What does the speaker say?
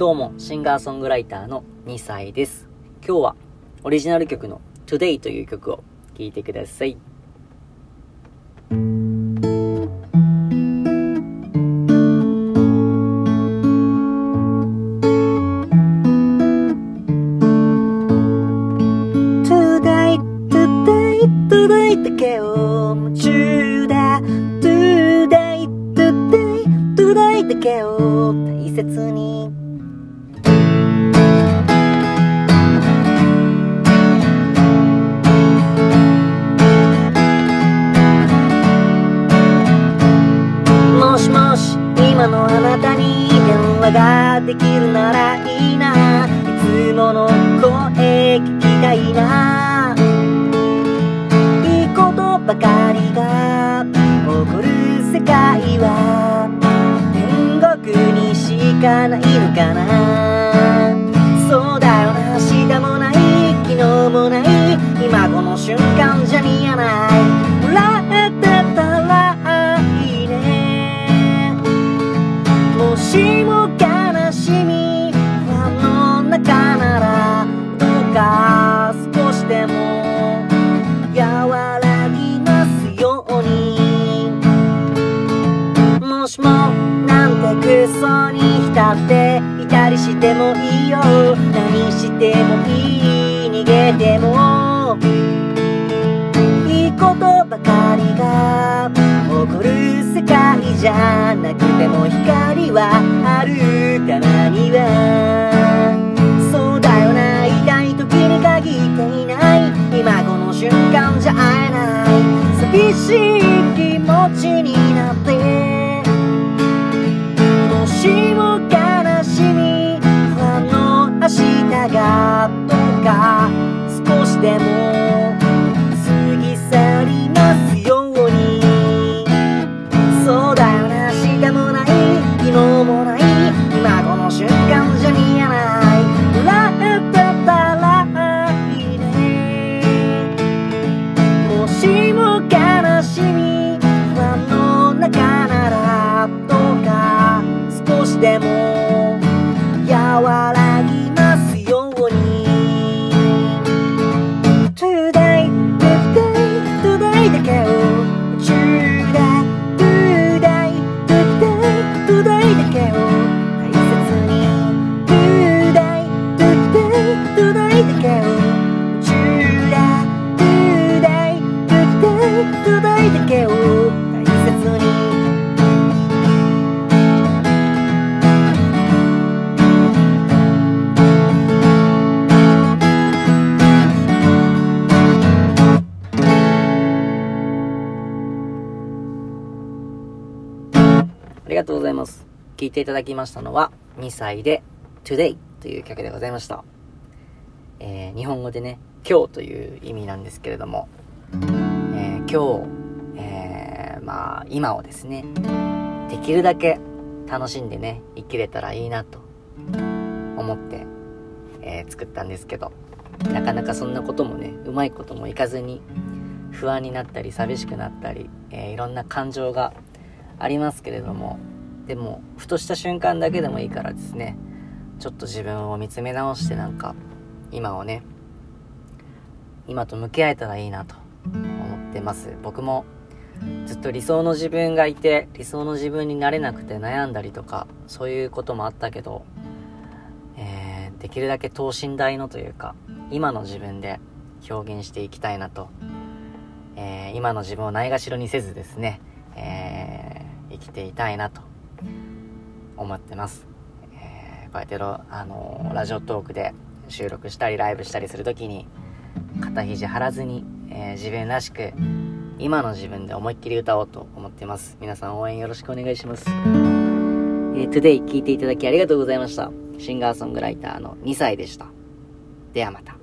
どうも、シンガーソングライターの2歳です。今日はオリジナル曲の Today という曲を聴いてください。Today, today, 今のあなたに電話ができるならいいな。いつもの声聞きたいな。いいことばかりが起こる世界は。天国にしかないのかな。そうだよな。明日もない。昨日もない。今この瞬間じゃ見えない。もなんてクソに浸っていたりしてもいいよ。何してもいい逃げても。いいことばかりが起こる世界じゃなくても光はある。たまには。そうだよな痛い時に限っていない。今この瞬間じゃ会えない。寂しい気持ちにでもりがとうございます。聴いていただきましたのは、2歳で Today という曲でございました。えー日本語でね、今日という意味なんですけれども、えー今日、えーまあ、今をですね、できるだけ楽しんでね、生きれたらいいなと思って、え作ったんですけど、なかなかそんなこともね、うまいこともいかずに、不安になったり、寂しくなったり、えいろんな感情がありますけれどもでもふとした瞬間だけでもいいからですね。ちょっと自分を見つめ直してなんか今をね今と向き合えたらいいなと思ってます。僕もずっと理想の自分がいて理想の自分になれなくて悩んだりとかそういうこともあったけど、えーできるだけ等身大のというか今の自分で表現していきたいなと、えー今の自分をないがしろにせずですね、えーきていたいなと思ってます、えーこうやってロあのラジオトークで収録したりライブしたりするときに肩肘張らずに、えー自分らしく今の自分で思いっきり歌おうと思ってます。皆さん応援よろしくお願いします、えー Today 聞いていただきありがとうございました。シンガーソングライターの2歳でした。ではまた。